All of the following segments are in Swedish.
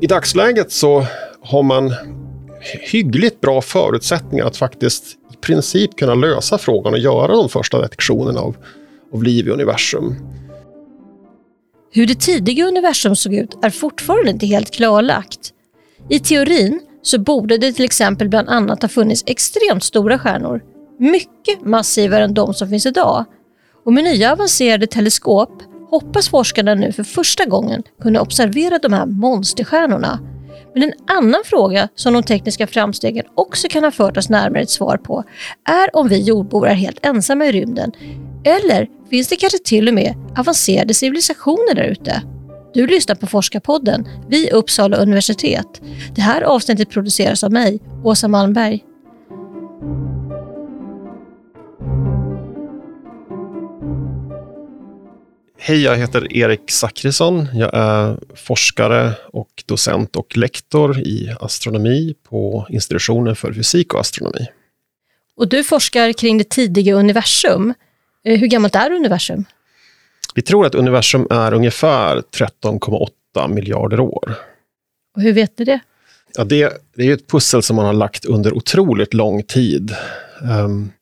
I dagsläget så har man hyggligt bra förutsättningar att faktiskt i princip kunna lösa frågan och göra de första detektionerna av, av liv i universum. Hur det tidiga universum såg ut är fortfarande inte helt klarlagt. I teorin så borde det till exempel bland annat ha funnits extremt stora stjärnor, mycket massivare än de som finns idag. Och med nya avancerade teleskop hoppas forskarna nu för första gången kunna observera de här monsterstjärnorna. Men en annan fråga som de tekniska framstegen också kan ha fört oss närmare ett svar på är om vi jordbor är helt ensamma i rymden. Eller finns det kanske till och med avancerade civilisationer där ute? Du lyssnar på Forskarpodden vid Uppsala universitet. Det här avsnittet produceras av mig, Åsa Malmberg. Hej, jag heter Erik Zackrisson. Jag är forskare och docent och lektor i astronomi på institutionen för fysik och astronomi. Och du forskar kring det tidiga universum. Eh, hur gammalt är universum? Vi tror att universum är ungefär 13,8 miljarder år. Och hur vet du det? Ja, det, det är ett pussel som man har lagt under otroligt lång tid. Um,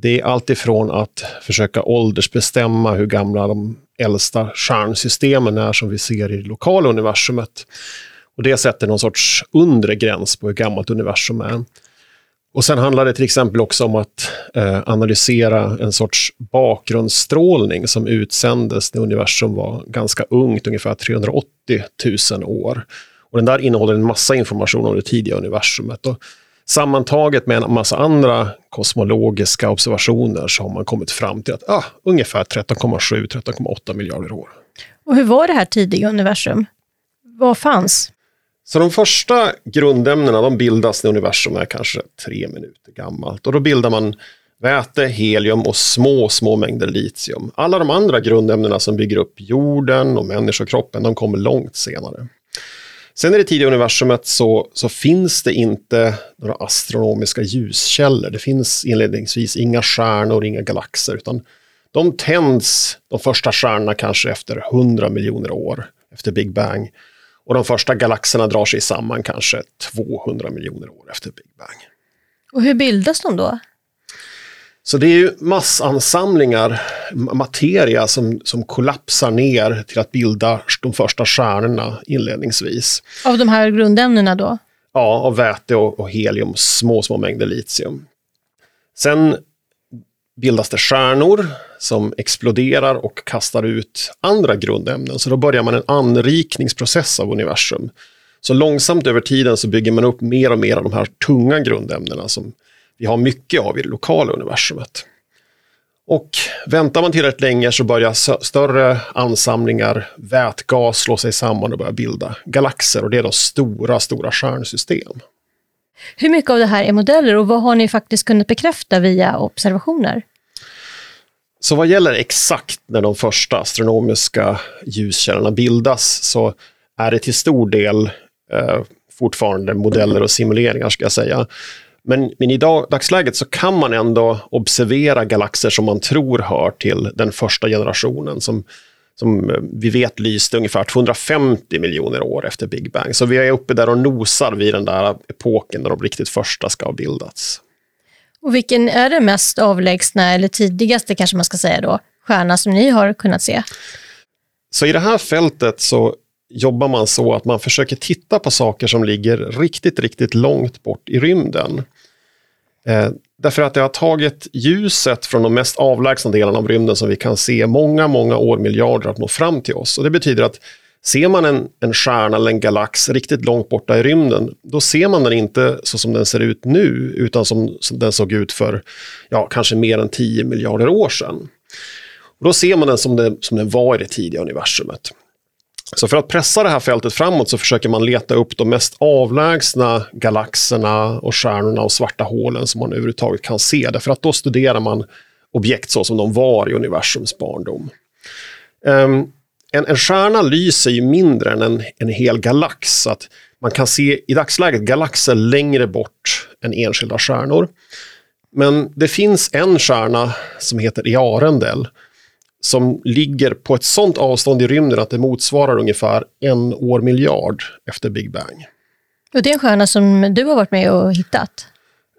det är alltifrån att försöka åldersbestämma hur gamla de äldsta stjärnsystemen är som vi ser i det lokala universumet. Och det sätter någon sorts undre gräns på hur gammalt universum är. Och sen handlar det till exempel också om att eh, analysera en sorts bakgrundsstrålning som utsändes när universum var ganska ungt, ungefär 380 000 år. Och den där innehåller en massa information om det tidiga universumet. Och sammantaget med en massa andra kosmologiska observationer så har man kommit fram till att ah, ungefär 13,7-13,8 miljarder år. Och hur var det här tidiga universum? Vad fanns? Så de första grundämnena de bildas när universum är kanske tre minuter gammalt. Och då bildar man väte, helium och små, små mängder litium. Alla de andra grundämnena som bygger upp jorden och människokroppen, de kommer långt senare. Sen i det tidiga universumet så, så finns det inte några astronomiska ljuskällor. Det finns inledningsvis inga stjärnor, inga galaxer, utan de tänds, de första stjärnorna, kanske efter 100 miljoner år efter Big Bang. Och de första galaxerna drar sig samman kanske 200 miljoner år efter Big Bang. Och hur bildas de då? Så det är ju massansamlingar, materia som, som kollapsar ner till att bilda de första stjärnorna inledningsvis. Av de här grundämnena då? Ja, av väte och, och helium, små, små mängder litium. Sen bildas det stjärnor som exploderar och kastar ut andra grundämnen. Så då börjar man en anrikningsprocess av universum. Så långsamt över tiden så bygger man upp mer och mer av de här tunga grundämnena som vi har mycket av i det lokala universumet. Och väntar man tillräckligt länge så börjar större ansamlingar vätgas slå sig samman och börja bilda galaxer och det är då stora, stora stjärnsystem. Hur mycket av det här är modeller och vad har ni faktiskt kunnat bekräfta via observationer? Så vad gäller exakt när de första astronomiska ljuskällorna bildas så är det till stor del eh, fortfarande modeller och simuleringar ska jag säga. Men, men i dag, dagsläget så kan man ändå observera galaxer som man tror hör till den första generationen som, som vi vet lyste ungefär 250 miljoner år efter Big Bang. Så vi är uppe där och nosar vid den där epoken där de riktigt första ska ha bildats. Och vilken är den mest avlägsna, eller tidigaste kanske man ska säga då, stjärna som ni har kunnat se? Så i det här fältet så jobbar man så att man försöker titta på saker som ligger riktigt, riktigt långt bort i rymden. Eh, därför att det har tagit ljuset från de mest avlägsna delarna av rymden som vi kan se många, många år, miljarder att nå fram till oss. Och det betyder att ser man en, en stjärna eller en galax riktigt långt borta i rymden, då ser man den inte så som den ser ut nu, utan som, som den såg ut för ja, kanske mer än 10 miljarder år sedan. Och då ser man den som, det, som den var i det tidiga universumet. Så för att pressa det här fältet framåt så försöker man leta upp de mest avlägsna galaxerna och stjärnorna och svarta hålen som man överhuvudtaget kan se. Därför att då studerar man objekt så som de var i universums barndom. Um, en, en stjärna lyser ju mindre än en, en hel galax. Så att man kan se i dagsläget galaxer längre bort än enskilda stjärnor. Men det finns en stjärna som heter Earendel som ligger på ett sånt avstånd i rymden att det motsvarar ungefär en år miljard efter Big Bang. Och det är en stjärna som du har varit med och hittat?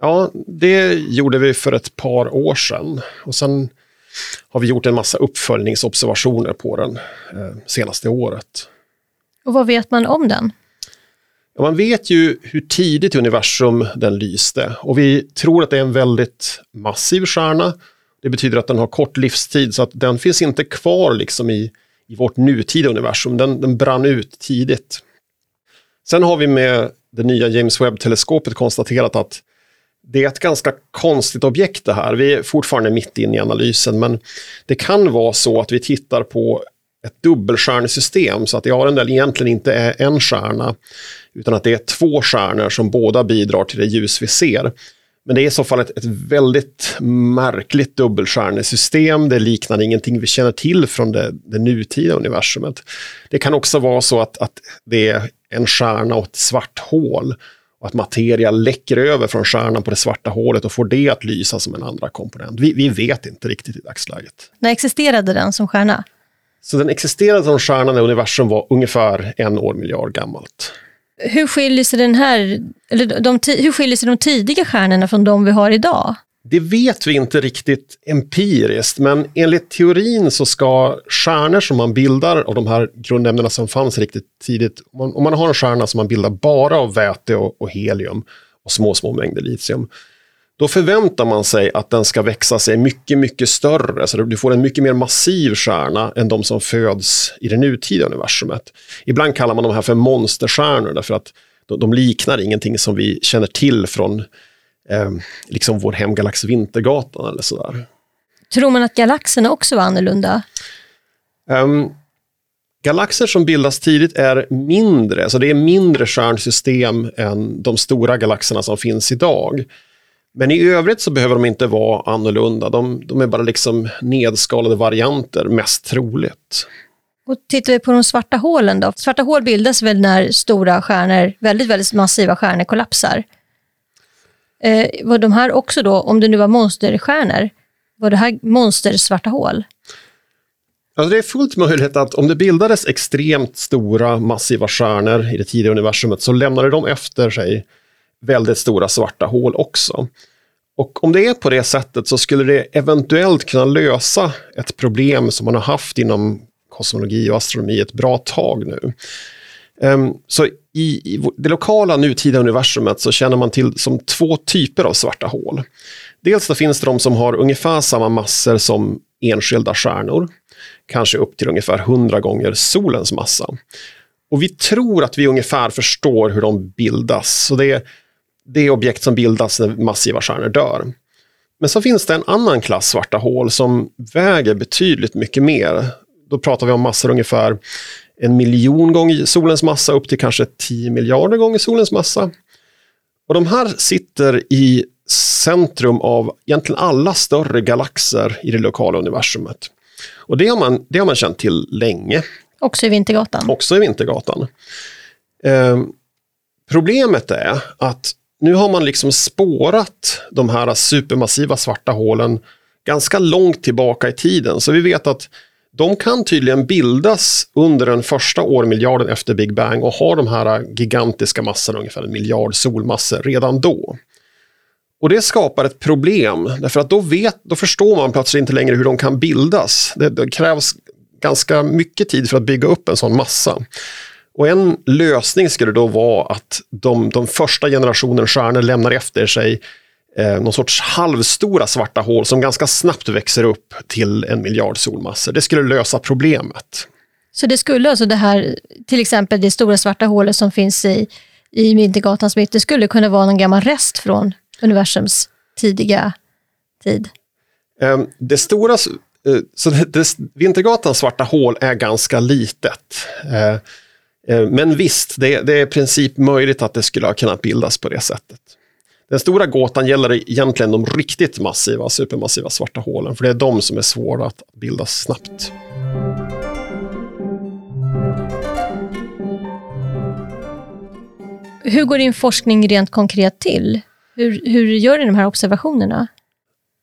Ja, det gjorde vi för ett par år sedan. Och sen har vi gjort en massa uppföljningsobservationer på den eh, senaste året. Och vad vet man om den? Ja, man vet ju hur tidigt i universum den lyste och vi tror att det är en väldigt massiv stjärna. Det betyder att den har kort livstid så att den finns inte kvar liksom i, i vårt nutida universum. Den, den brann ut tidigt. Sen har vi med det nya James Webb-teleskopet konstaterat att det är ett ganska konstigt objekt det här. Vi är fortfarande mitt inne i analysen, men det kan vara så att vi tittar på ett dubbelstjärnesystem, så att Arendal egentligen inte är en stjärna, utan att det är två stjärnor som båda bidrar till det ljus vi ser. Men det är i så fall ett, ett väldigt märkligt dubbelstjärnesystem. Det liknar ingenting vi känner till från det, det nutida universumet. Det kan också vara så att, att det är en stjärna och ett svart hål och att materia läcker över från stjärnan på det svarta hålet och får det att lysa som en andra komponent. Vi, vi vet inte riktigt i dagsläget. När existerade den som stjärna? Så den existerade som stjärna när universum var ungefär en år miljard gammalt. Hur skiljer sig, den här, eller de, hur skiljer sig de tidiga stjärnorna från de vi har idag? Det vet vi inte riktigt empiriskt, men enligt teorin så ska stjärnor som man bildar av de här grundämnena som fanns riktigt tidigt, om man, om man har en stjärna som man bildar bara av väte och, och helium och små, små mängder litium, då förväntar man sig att den ska växa sig mycket, mycket större. Så du får en mycket mer massiv stjärna än de som föds i det nutida universumet. Ibland kallar man de här för monsterstjärnor därför att de liknar ingenting som vi känner till från eh, liksom vår hemgalax Vintergatan eller sådär. Tror man att galaxerna också var annorlunda? Um, galaxer som bildas tidigt är mindre, så det är mindre stjärnsystem än de stora galaxerna som finns idag. Men i övrigt så behöver de inte vara annorlunda. De, de är bara liksom nedskalade varianter, mest troligt. Och tittar vi på de svarta hålen då? Svarta hål bildas väl när stora stjärnor, väldigt, väldigt massiva stjärnor kollapsar? Eh, var de här också då, om det nu var monsterstjärnor, var det här monstersvarta hål? Alltså det är fullt möjligt att om det bildades extremt stora massiva stjärnor i det tidiga universumet så lämnade de efter sig väldigt stora svarta hål också. Och om det är på det sättet så skulle det eventuellt kunna lösa ett problem som man har haft inom kosmologi och astronomi ett bra tag nu. Um, så i, i, det lokala nutida universumet så känner man till som två typer av svarta hål. Dels så finns det de som har ungefär samma massor som enskilda stjärnor, kanske upp till ungefär 100 gånger solens massa. Och vi tror att vi ungefär förstår hur de bildas. Så det är, det objekt som bildas när massiva stjärnor dör. Men så finns det en annan klass svarta hål som väger betydligt mycket mer. Då pratar vi om massor ungefär en miljon gånger solens massa upp till kanske 10 miljarder gånger solens massa. Och de här sitter i centrum av egentligen alla större galaxer i det lokala universumet. Och det har man, det har man känt till länge. Också i Vintergatan? Också i Vintergatan. Eh, problemet är att nu har man liksom spårat de här supermassiva svarta hålen ganska långt tillbaka i tiden. Så vi vet att de kan tydligen bildas under den första årmiljarden efter Big Bang och har de här gigantiska massorna, ungefär en miljard solmassor, redan då. Och det skapar ett problem, därför att då, vet, då förstår man plötsligt inte längre hur de kan bildas. Det, det krävs ganska mycket tid för att bygga upp en sån massa. Och en lösning skulle då vara att de, de första generationen stjärnor lämnar efter sig eh, någon sorts halvstora svarta hål som ganska snabbt växer upp till en miljard solmassor. Det skulle lösa problemet. Så det skulle alltså det här, till exempel det stora svarta hålet som finns i, i Vintergatans mitt, det skulle kunna vara någon gammal rest från universums tidiga tid? Eh, det stora, eh, så det, det, Vintergatans svarta hål är ganska litet. Eh, Eh, men visst, det, det är i princip möjligt att det skulle ha kunnat bildas på det sättet. Den stora gåtan gäller egentligen de riktigt massiva, supermassiva svarta hålen, för det är de som är svåra att bilda snabbt. Hur går din forskning rent konkret till? Hur, hur gör ni de här observationerna?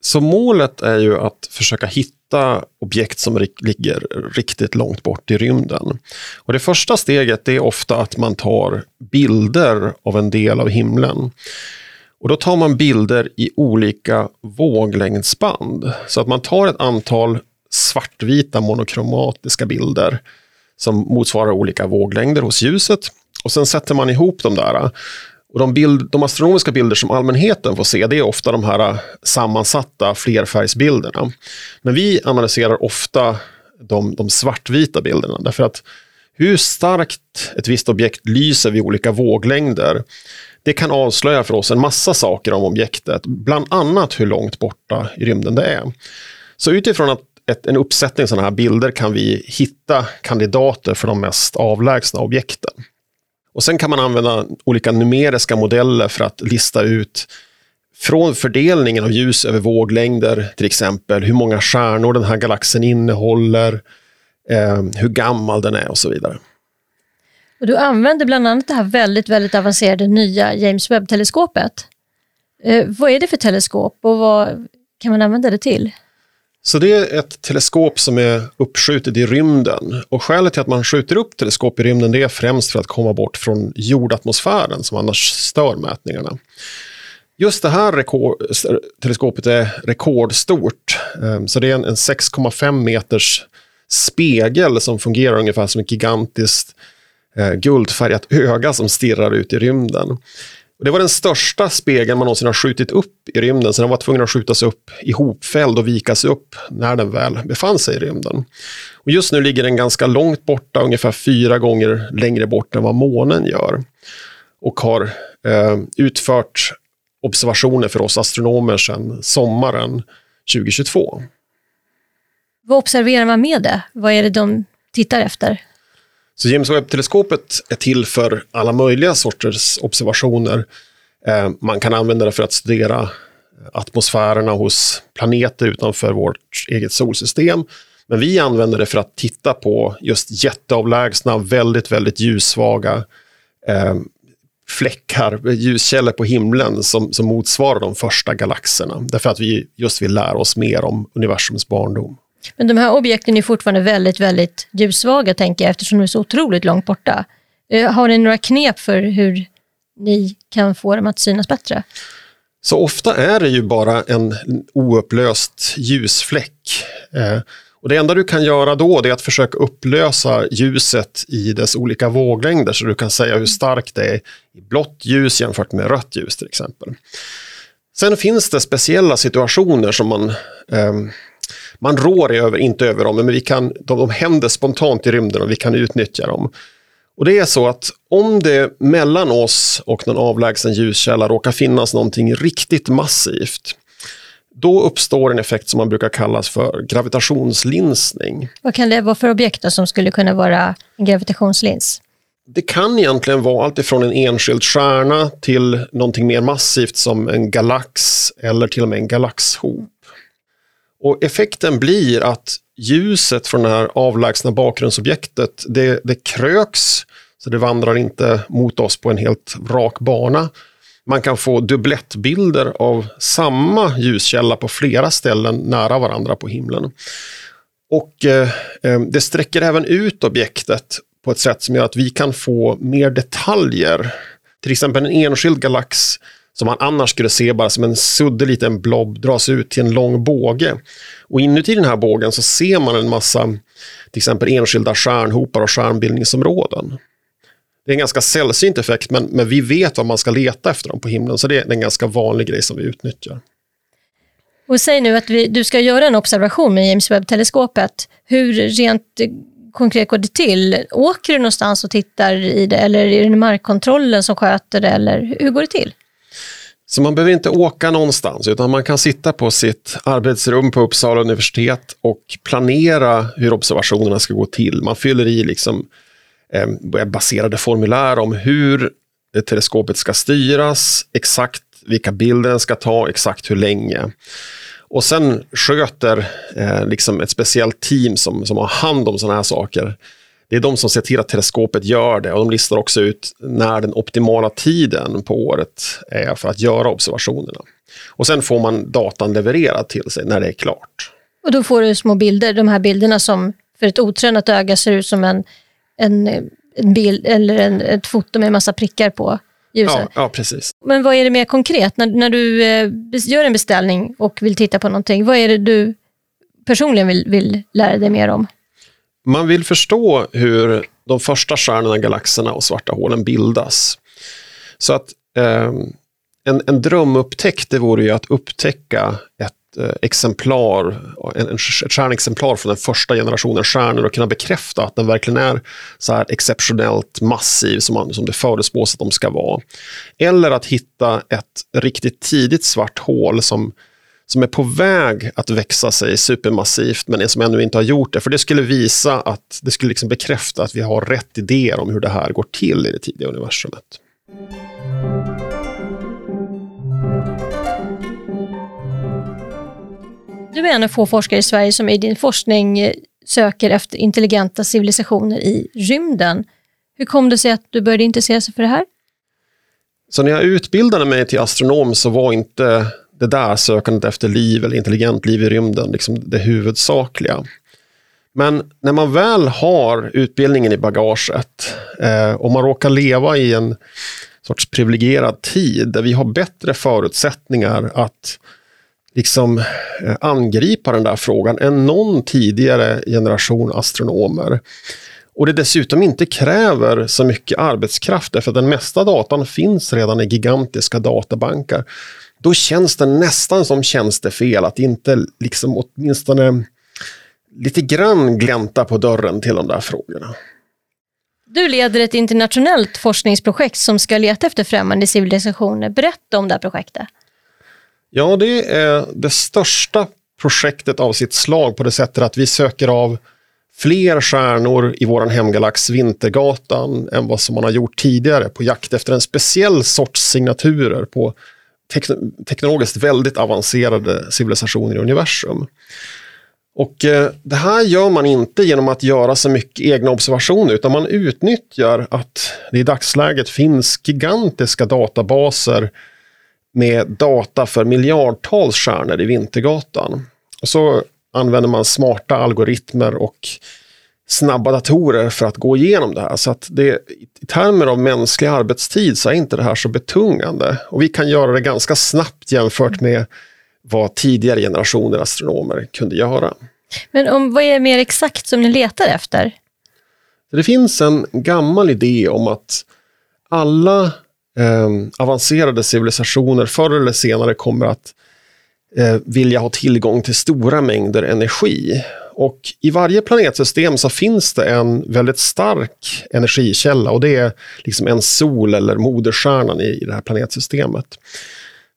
Så målet är ju att försöka hitta objekt som ligger riktigt långt bort i rymden. Och det första steget är ofta att man tar bilder av en del av himlen. Och då tar man bilder i olika våglängdsband. Så att man tar ett antal svartvita monokromatiska bilder som motsvarar olika våglängder hos ljuset. Och sen sätter man ihop de där. Och de, bild, de astronomiska bilder som allmänheten får se, det är ofta de här äh, sammansatta flerfärgsbilderna. Men vi analyserar ofta de, de svartvita bilderna, därför att hur starkt ett visst objekt lyser vid olika våglängder, det kan avslöja för oss en massa saker om objektet, bland annat hur långt borta i rymden det är. Så utifrån att ett, en uppsättning sådana här bilder kan vi hitta kandidater för de mest avlägsna objekten. Och sen kan man använda olika numeriska modeller för att lista ut från fördelningen av ljus över våglängder, till exempel hur många stjärnor den här galaxen innehåller, eh, hur gammal den är och så vidare. Och du använder bland annat det här väldigt, väldigt avancerade nya James Webb-teleskopet. Eh, vad är det för teleskop och vad kan man använda det till? Så det är ett teleskop som är uppskjutet i rymden. Och skälet till att man skjuter upp teleskop i rymden det är främst för att komma bort från jordatmosfären som annars stör mätningarna. Just det här rekord, teleskopet är rekordstort. Ehm, så det är en, en 6,5 meters spegel som fungerar ungefär som ett gigantiskt eh, guldfärgat öga som stirrar ut i rymden. Det var den största spegeln man någonsin har skjutit upp i rymden, så den var tvungen att skjutas upp ihopfälld och vikas upp när den väl befann sig i rymden. Och just nu ligger den ganska långt borta, ungefär fyra gånger längre bort än vad månen gör. Och har eh, utfört observationer för oss astronomer sedan sommaren 2022. Vad observerar man med det? Vad är det de tittar efter? Så James Webb-teleskopet är till för alla möjliga sorters observationer. Eh, man kan använda det för att studera atmosfärerna hos planeter utanför vårt eget solsystem. Men vi använder det för att titta på just jätteavlägsna, väldigt, väldigt ljussvaga eh, fläckar, ljuskällor på himlen som, som motsvarar de första galaxerna. Därför att vi just vill lära oss mer om universums barndom. Men de här objekten är fortfarande väldigt, väldigt ljussvaga tänker jag eftersom de är så otroligt långt borta. Eh, har ni några knep för hur ni kan få dem att synas bättre? Så ofta är det ju bara en oupplöst ljusfläck. Eh, och det enda du kan göra då är att försöka upplösa ljuset i dess olika våglängder så du kan säga hur starkt det är i blått ljus jämfört med rött ljus till exempel. Sen finns det speciella situationer som man eh, man rår över, inte över dem, men vi kan, de, de händer spontant i rymden och vi kan utnyttja dem. Och det är så att om det mellan oss och någon avlägsen ljuskälla råkar finnas någonting riktigt massivt, då uppstår en effekt som man brukar kallas för gravitationslinsning. Vad kan det vara för objekt som skulle kunna vara en gravitationslins? Det kan egentligen vara alltifrån en enskild stjärna till någonting mer massivt som en galax eller till och med en galaxhop. Och effekten blir att ljuset från det här avlägsna bakgrundsobjektet, det, det kröks, så det vandrar inte mot oss på en helt rak bana. Man kan få dubblettbilder av samma ljuskälla på flera ställen nära varandra på himlen. Och eh, eh det sträcker även ut objektet på ett sätt som gör att vi kan få mer detaljer. Till exempel en enskild galax som man annars skulle se bara som en suddig liten blob dras ut till en lång båge. Och inuti den här bågen så ser man en massa till exempel enskilda stjärnhopar och stjärnbildningsområden. Det är en ganska sällsynt effekt men, men vi vet vad man ska leta efter dem på himlen så det är en ganska vanlig grej som vi utnyttjar. Och säg nu att vi, du ska göra en observation med James Webb-teleskopet. Hur rent konkret går det till? Åker du någonstans och tittar i det eller är det markkontrollen som sköter det eller hur går det till? Så man behöver inte åka någonstans utan man kan sitta på sitt arbetsrum på Uppsala universitet och planera hur observationerna ska gå till. Man fyller i liksom, eh, baserade formulär om hur teleskopet ska styras, exakt vilka bilder den ska ta, exakt hur länge. Och sen sköter eh, liksom ett speciellt team som, som har hand om sådana här saker det är de som ser till att teleskopet gör det och de listar också ut när den optimala tiden på året är för att göra observationerna. Och sen får man datan levererad till sig när det är klart. Och då får du små bilder, de här bilderna som för ett otränat öga ser ut som en, en, en bild eller en, ett foto med en massa prickar på ljuset. Ja, ja, precis. Men vad är det mer konkret? När, när du eh, gör en beställning och vill titta på någonting, vad är det du personligen vill, vill lära dig mer om? Man vill förstå hur de första stjärnorna, galaxerna och svarta hålen bildas. Så att eh, en, en drömupptäckt det vore ju att upptäcka ett eh, exemplar, en, en, ett stjärnexemplar från den första generationen stjärnor och kunna bekräfta att den verkligen är så här exceptionellt massiv som, man, som det förutspås att de ska vara. Eller att hitta ett riktigt tidigt svart hål som som är på väg att växa sig supermassivt men som ännu inte har gjort det. För det skulle visa att, det skulle liksom bekräfta att vi har rätt idéer om hur det här går till i det tidiga universumet. Du är en av få forskare i Sverige som i din forskning eh, söker efter intelligenta civilisationer i rymden. Hur kom det sig att du började intressera sig för det här? Så när jag utbildade mig till astronom så var inte det där sökandet efter liv eller intelligent liv i rymden liksom det huvudsakliga. Men när man väl har utbildningen i bagaget eh, och man råkar leva i en sorts privilegierad tid där vi har bättre förutsättningar att liksom eh, angripa den där frågan än någon tidigare generation astronomer. Och det dessutom inte kräver så mycket arbetskraft därför att den mesta datan finns redan i gigantiska databanker då känns det nästan som tjänstefel att inte liksom åtminstone lite grann glänta på dörren till de där frågorna. Du leder ett internationellt forskningsprojekt som ska leta efter främmande civilisationer. Berätta om det här projektet. Ja, det är det största projektet av sitt slag på det sättet att vi söker av fler stjärnor i vår hemgalax Vintergatan än vad som man har gjort tidigare på jakt efter en speciell sorts signaturer på teknologiskt väldigt avancerade civilisationer i universum. Och eh, det här gör man inte genom att göra så mycket egna observationer utan man utnyttjar att det i dagsläget finns gigantiska databaser med data för miljardtals stjärnor i Vintergatan. Och så använder man smarta algoritmer och snabba datorer för att gå igenom det här. Så att det, i termer av mänsklig arbetstid så är inte det här så betungande. Och vi kan göra det ganska snabbt jämfört med vad tidigare generationer astronomer kunde göra. Men om, vad är det mer exakt som ni letar efter? Det finns en gammal idé om att alla eh, avancerade civilisationer förr eller senare kommer att eh, vilja ha tillgång till stora mängder energi. Och i varje planetsystem så finns det en väldigt stark energikälla och det är liksom en sol eller moderstjärnan i, det här planetsystemet.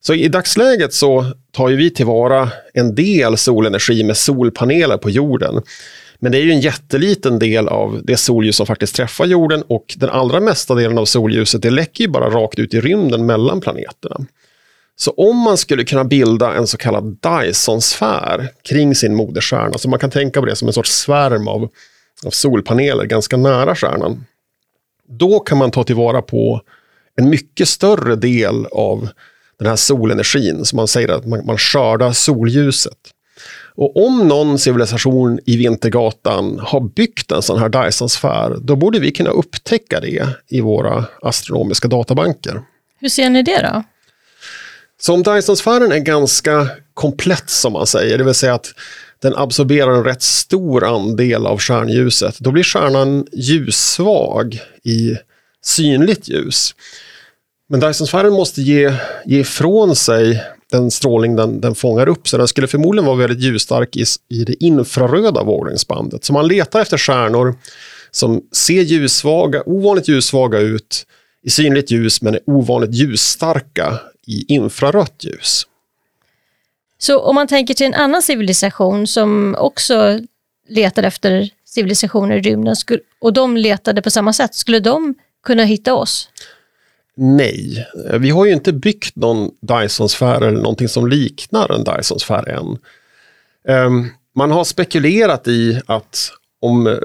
Så i dagsläget så tar ju vi tillvara en del solenergi med solpaneler på jorden. Men det är ju en jätteliten del av det solljus som faktiskt träffar jorden och den allra mesta delen av solljuset det läcker ju bara rakt ut i rymden mellan planeterna. Så om man skulle kunna bilda en så kallad Dyson-sfär kring sin moderstjärna, så man kan tänka på det som en sorts svärm av, av solpaneler ganska nära stjärnan, då kan man ta tillvara på en mycket större del av den här solenergin, som man säger att man, man skördar solljuset. Och om någon civilisation i Vintergatan har byggt en sån här Dyson-sfär, då borde vi kunna upptäcka det i våra astronomiska databanker. Hur ser ni det då? Så om Dyson-sfären är ganska komplett som man säger, det vill säga att den absorberar en rätt stor andel av stjärnljuset, då blir stjärnan ljussvag i synligt ljus. Men Dyson-sfären måste ge, ge ifrån sig den strålning den, den fångar upp, så den skulle förmodligen vara väldigt ljusstark i, i det infraröda våglängdsbandet. Så man letar efter stjärnor som ser ljussvaga, ovanligt ljussvaga ut i synligt ljus, men är ovanligt ljusstarka i infrarött ljus. Så om man tänker till en annan civilisation som också letar efter civilisationer i rymden och de letade på samma sätt, skulle de kunna hitta oss? Nej, vi har ju inte byggt någon Dyson-sfär eller någonting som liknar en Dyson-sfär än. Um, man har spekulerat i att om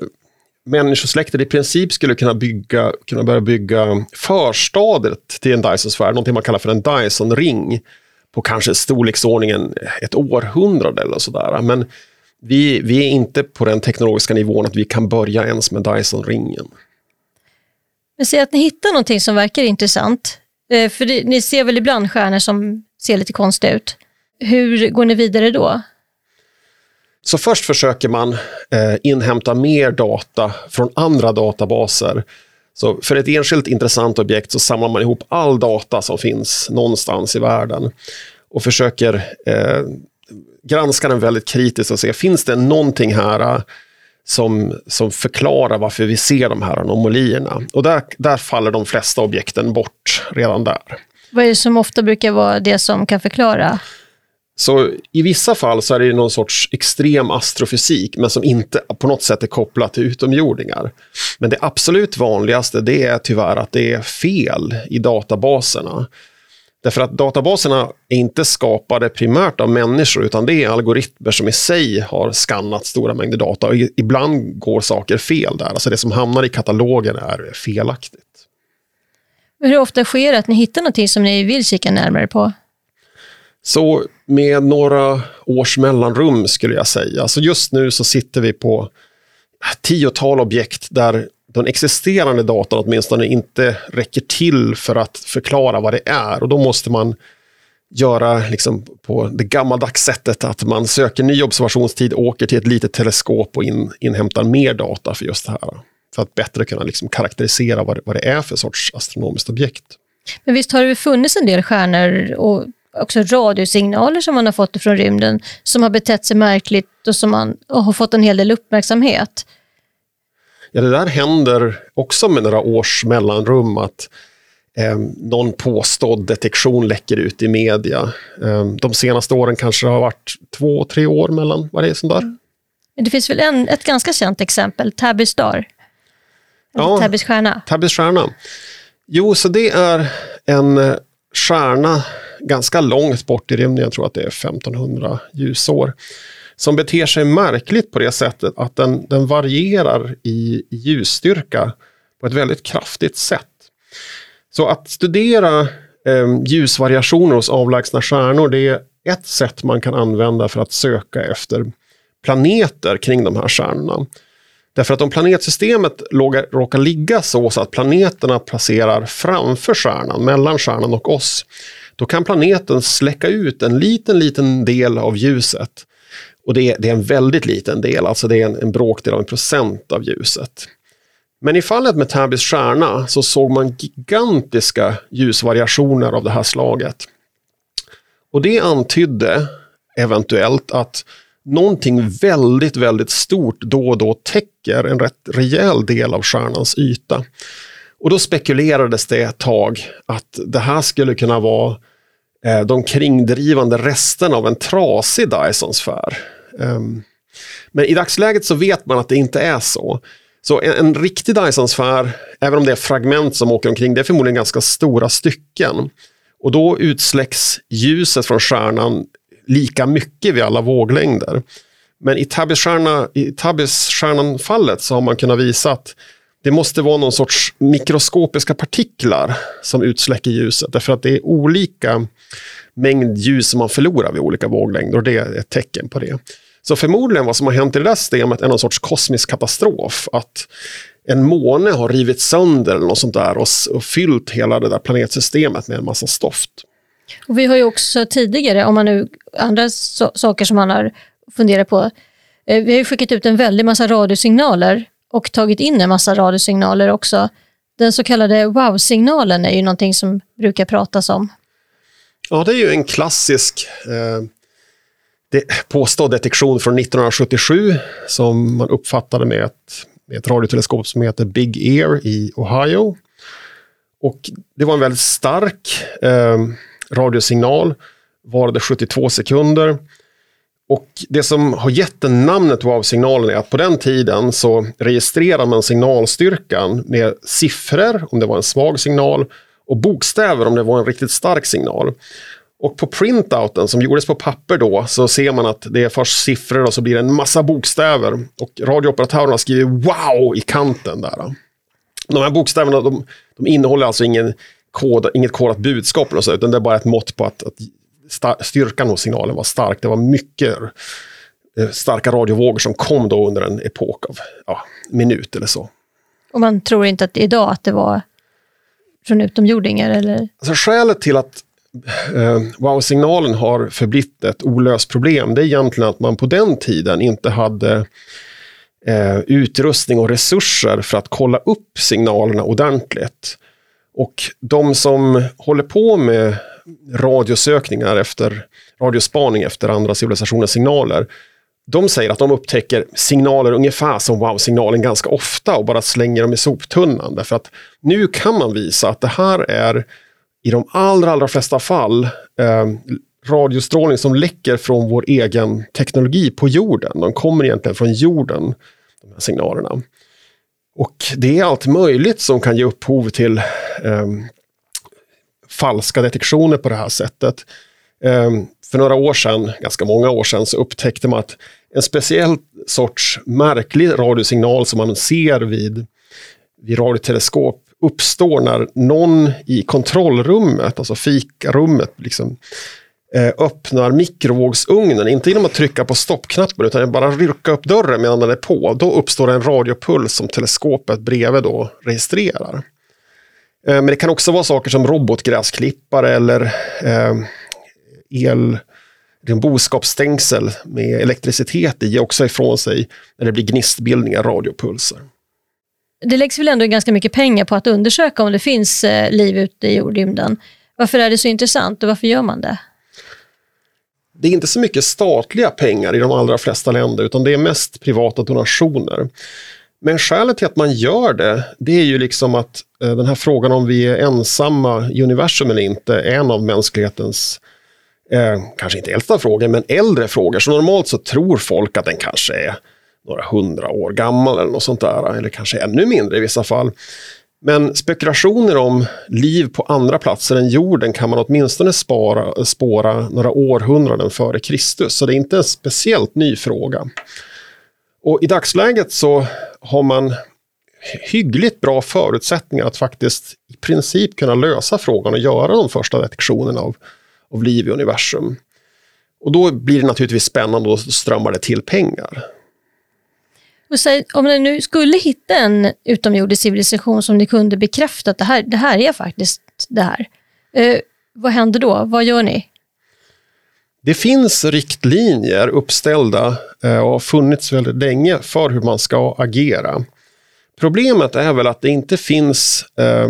människosläktet i princip skulle kunna, bygga, kunna börja bygga förstadiet till en Dyson-sfär, någonting man kallar för en Dyson-ring, på kanske storleksordningen ett århundrade eller sådär. Men vi, vi är inte på den teknologiska nivån att vi kan börja ens med Dyson-ringen. Men säg att ni hittar någonting som verkar intressant. Eh, för det, ni ser väl ibland stjärnor som ser lite konstiga ut. Hur går ni vidare då? Så först försöker man eh, inhämta mer data från andra databaser. Så för ett enskilt intressant objekt så samlar man ihop all data som finns någonstans i världen och försöker eh, granska den väldigt kritiskt och se, finns det någonting här eh, som, som förklarar varför vi ser de här anomalierna? Och där, där faller de flesta objekten bort redan där. Vad är det som ofta brukar vara det som kan förklara? Så i vissa fall så är det någon sorts extrem astrofysik, men som inte på något sätt är kopplat till utomjordingar. Men det absolut vanligaste det är tyvärr att det är fel i databaserna. Därför att databaserna är inte skapade primärt av människor, utan det är algoritmer som i sig har skannat stora mängder data. Och ibland går saker fel där, alltså det som hamnar i katalogen är felaktigt. Hur ofta sker det att ni hittar någonting som ni vill kika närmare på? Så med några års mellanrum skulle jag säga. Så just nu så sitter vi på tiotal objekt där den existerande datan åtminstone inte räcker till för att förklara vad det är. Och då måste man göra liksom på det gammaldags sättet att man söker ny observationstid, åker till ett litet teleskop och in, inhämtar mer data för just det här. För att bättre kunna liksom karaktärisera vad det, vad det är för sorts astronomiskt objekt. Men visst har det funnits en del stjärnor och också radiosignaler som man har fått från rymden som har betett sig märkligt och som man och har fått en hel del uppmärksamhet. Ja, det där händer också med några års mellanrum att eh, någon påstådd detektion läcker ut i media. Eh, de senaste åren kanske det har varit två, tre år mellan är sånt där. Men det finns väl en, ett ganska känt exempel, Tabby Star? Ja, Tabbys stjärna. Tabbys stjärna. Jo, så det är en eh, stjärna ganska långt bort i rymden, jag tror att det är 1500 ljusår, som beter sig märkligt på det sättet att den, den varierar i ljusstyrka på ett väldigt kraftigt sätt. Så att studera eh, ljusvariationer hos avlägsna stjärnor, det är ett sätt man kan använda för att söka efter planeter kring de här stjärnorna. Därför att om planetsystemet råkar ligga så, så att planeterna placerar framför stjärnan, mellan stjärnan och oss, då kan planeten släcka ut en liten, liten del av ljuset. Och det är, det är en väldigt liten del, alltså det är en, en bråkdel av en procent av ljuset. Men i fallet med Tabis stjärna så såg man gigantiska ljusvariationer av det här slaget. Och det antydde eventuellt att någonting väldigt, väldigt stort då och då täcker en rätt rejäl del av stjärnans yta. Och då spekulerades det ett tag att det här skulle kunna vara eh, de kringdrivande resterna av en trasig Dyson-sfär. Um, ehm, men i dagsläget så vet man att det inte är så. Så en, en riktig Dyson-sfär, även om det är fragment som åker omkring, det är förmodligen ganska stora stycken. Och då utsläcks ljuset från stjärnan lika mycket vid alla våglängder. Men i Tabbystjärnan-fallet så har man kunnat visa att det måste vara någon sorts mikroskopiska partiklar som utsläcker ljuset. Därför att det är olika mängd ljus som man förlorar vid olika våglängder och det är ett tecken på det. Så förmodligen vad som har hänt i det där systemet är någon sorts kosmisk katastrof. Att en måne har rivit sönder eller något sånt där och, och fyllt hela det där planetsystemet med en massa stoft. Och vi har ju också tidigare, om man nu andra so saker som man har funderat på, eh, vi har ju skickat ut en väldig massa radiosignaler och tagit in en massa radiosignaler också. Den så kallade wow-signalen är ju någonting som brukar pratas om. Ja, det är ju en klassisk eh, det, påstådd detektion från 1977 som man uppfattade med ett, med ett radioteleskop som heter Big Ear i Ohio. Och det var en väldigt stark eh, radiosignal, varade 72 sekunder. Och det som har gett den namnet WOW-signalen är att på den tiden så registrerar man signalstyrkan med siffror om det var en svag signal och bokstäver om det var en riktigt stark signal. Och på printouten som gjordes på papper då så ser man att det är först siffror och så blir det en massa bokstäver. Och radiooperatörerna skriver wow i kanten där. De här bokstäverna de, de innehåller alltså ingen kod, inget kodat budskap, eller så, utan det är bara ett mått på att, att styrkan hos signalen var stark. Det var mycket eh, starka radiovågor som kom då under en epok av ja, minut eller så. Och man tror inte att idag att det var från utomjordingar? Eller? Alltså skälet till att eh, wow-signalen har förblivit ett olöst problem, det är egentligen att man på den tiden inte hade eh, utrustning och resurser för att kolla upp signalerna ordentligt. Och de som håller på med radiosökningar efter radiospaning efter andra civilisationers signaler, de säger att de upptäcker signaler ungefär som wow-signalen ganska ofta och bara slänger dem i soptunnan. Därför att nu kan man visa att det här är i de allra, allra flesta fall eh, radiostrålning som läcker från vår egen teknologi på jorden. De kommer egentligen från jorden, de här signalerna. Och det är allt möjligt som kan ge upphov till eh, falska detektioner på det här sättet. Eh, för några år sedan, ganska många år sedan, så upptäckte man att en speciell sorts märklig radiosignal som man ser vid, vid radioteleskop uppstår när någon i kontrollrummet, alltså fikarummet, liksom, Eh, öppnar mikrovågsugnen, inte genom att trycka på stoppknappen utan bara rycka upp dörren medan den är på. Då uppstår en radiopuls som teleskopet bredvid då registrerar. Eh, men det kan också vara saker som robotgräsklippare eller eh, el liksom boskapsstängsel med elektricitet i ger också ifrån sig när det blir gnistbildningar, radiopulser. Det läggs väl ändå ganska mycket pengar på att undersöka om det finns liv ute i jordrymden. Varför är det så intressant och varför gör man det? Det är inte så mycket statliga pengar i de allra flesta länder utan det är mest privata donationer. Men skälet till att man gör det, det är ju liksom att eh, den här frågan om vi är ensamma i universum eller inte är en av mänsklighetens eh, kanske inte äldsta frågor, men äldre frågor. Så normalt så tror folk att den kanske är några hundra år gammal eller något sånt där, eller kanske ännu mindre i vissa fall. Men spekulationer om liv på andra platser än jorden kan man åtminstone spara, spåra några århundraden före Kristus, så det är inte en speciellt ny fråga. Och i dagsläget så har man hyggligt bra förutsättningar att faktiskt i princip kunna lösa frågan och göra de första detektionerna av av liv i universum. Och då blir det naturligtvis spännande och strömmar det till pengar. Och så, om ni nu skulle hitta en utomjordisk civilisation som ni kunde bekräfta att det här, det här är faktiskt det här. Eh, vad händer då? Vad gör ni? Det finns riktlinjer uppställda eh, och har funnits väldigt länge för hur man ska agera. Problemet är väl att det inte finns eh,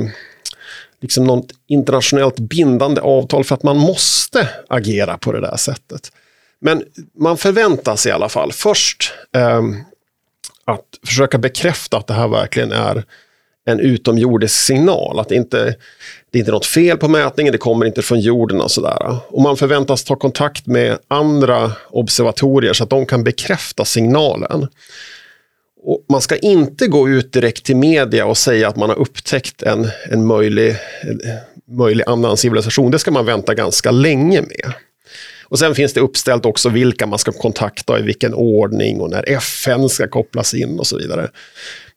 liksom något internationellt bindande avtal för att man måste agera på det där sättet. Men man förväntas i alla fall först eh, att försöka bekräfta att det här verkligen är en utomjordisk signal. Att det inte det är inte något fel på mätningen, det kommer inte från jorden och sådär. Och man förväntas ta kontakt med andra observatorier så att de kan bekräfta signalen. Och man ska inte gå ut direkt till media och säga att man har upptäckt en, en möjlig, en möjlig annan civilisation. Det ska man vänta ganska länge med. Och sen finns det uppställt också vilka man ska kontakta i vilken ordning och när FN ska kopplas in och så vidare.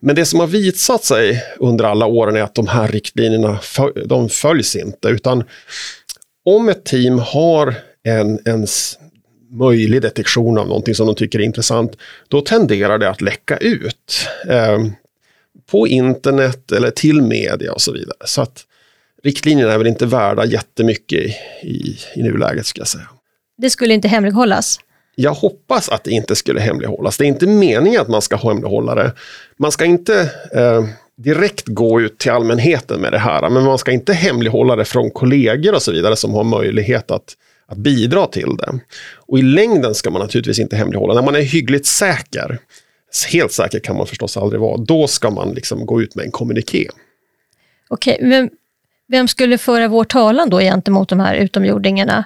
Men det som har visat sig under alla åren är att de här riktlinjerna de följs inte, utan om ett team har en, en möjlig detektion av någonting som de tycker är intressant, då tenderar det att läcka ut. Eh, på internet eller till media och så vidare. Så att riktlinjerna är väl inte värda jättemycket i, i, i nuläget, ska jag säga. Det skulle inte hemlighållas? Jag hoppas att det inte skulle hemlighållas. Det är inte meningen att man ska hemlighålla det. Man ska inte eh, direkt gå ut till allmänheten med det här, men man ska inte hemlighålla det från kollegor och så vidare som har möjlighet att att bidra till det. Och i längden ska man naturligtvis inte hemlighålla. När man är hyggligt säker, helt säker kan man förstås aldrig vara, då ska man liksom gå ut med en kommuniké. Okej, men vem skulle föra vår talan då gentemot de här utomjordingarna?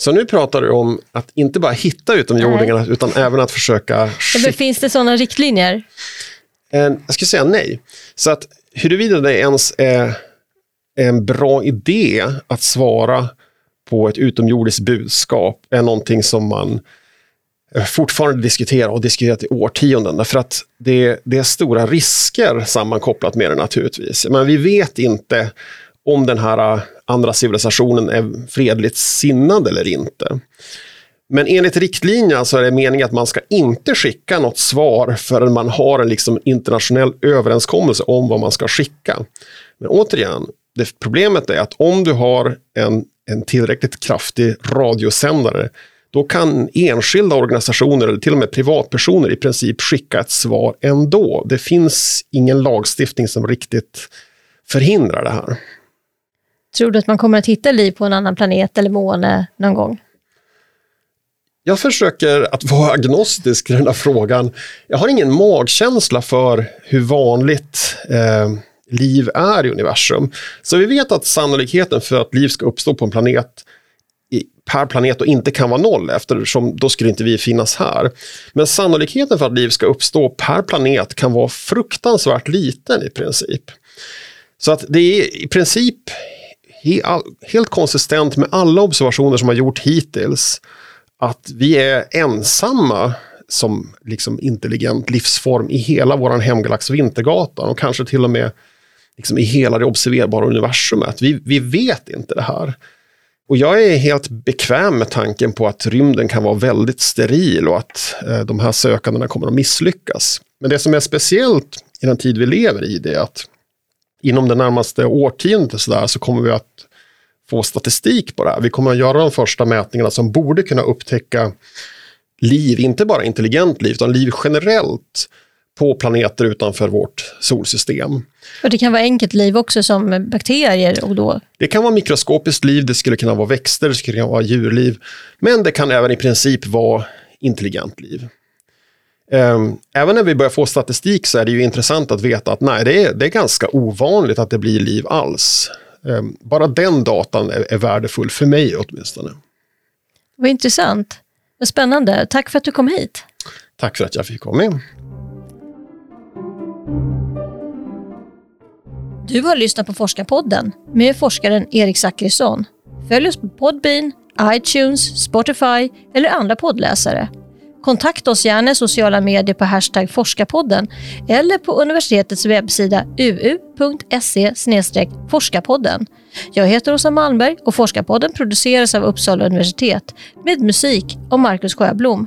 Så nu pratar du om att inte bara hitta utomjordingarna nej. utan även att försöka... Men finns det sådana riktlinjer? Jag skulle säga nej. Så att huruvida det ens är en bra idé att svara på ett utomjordiskt budskap är någonting som man eh, fortfarande diskuterar och diskuterat i årtionden. Därför att det, det är stora risker sammankopplat med det naturligtvis. Men vi vet inte om den här andra civilisationen är fredligt sinnad eller inte. Men enligt riktlinjerna så är det meningen att man ska inte skicka något svar förrän man har en liksom internationell överenskommelse om vad man ska skicka. Men återigen, det problemet är att om du har en, en tillräckligt kraftig radiosändare då kan enskilda organisationer eller till och med privatpersoner i princip skicka ett svar ändå. Det finns ingen lagstiftning som riktigt förhindrar det här. Tror du att man kommer att hitta liv på en annan planet eller måne någon gång? Jag försöker att vara agnostisk i den här frågan. Jag har ingen magkänsla för hur vanligt eh, liv är i universum. Så vi vet att sannolikheten för att liv ska uppstå på en planet per planet och inte kan vara noll eftersom då skulle inte vi finnas här. Men sannolikheten för att liv ska uppstå per planet kan vara fruktansvärt liten i princip. Så att det är i princip helt konsistent med alla observationer som har gjort hittills att vi är ensamma som liksom intelligent livsform i hela vår hemgalax Vintergatan och kanske till och med liksom i hela det observerbara universumet. Vi, vi vet inte det här. Och jag är helt bekväm med tanken på att rymden kan vara väldigt steril och att eh, de här sökandena kommer att misslyckas. Men det som är speciellt i den tid vi lever i det är att inom det närmaste årtiondet så, där, så kommer vi att få statistik på det här. Vi kommer att göra de första mätningarna som borde kunna upptäcka liv, inte bara intelligent liv, utan liv generellt på planeter utanför vårt solsystem. Och det kan vara enkelt liv också som bakterier? Och då... Det kan vara mikroskopiskt liv, det skulle kunna vara växter, det skulle kunna vara djurliv. Men det kan även i princip vara intelligent liv. Ehm, även när vi börjar få statistik så är det ju intressant att veta att nej, det är, det är ganska ovanligt att det blir liv alls. Ehm, bara den datan är, är värdefull, för mig åtminstone. Vad intressant. Vad spännande. Tack för att du kom hit. Tack för att jag fick komma med. Du har lyssnat på Forskarpodden med forskaren Erik Zackrisson. Följ oss på Podbean, iTunes, Spotify eller andra poddläsare. Kontakta oss gärna i sociala medier på hashtag forskarpodden eller på universitetets webbsida uu.se forskarpodden. Jag heter Åsa Malmberg och Forskarpodden produceras av Uppsala universitet med musik av Marcus Sjöblom.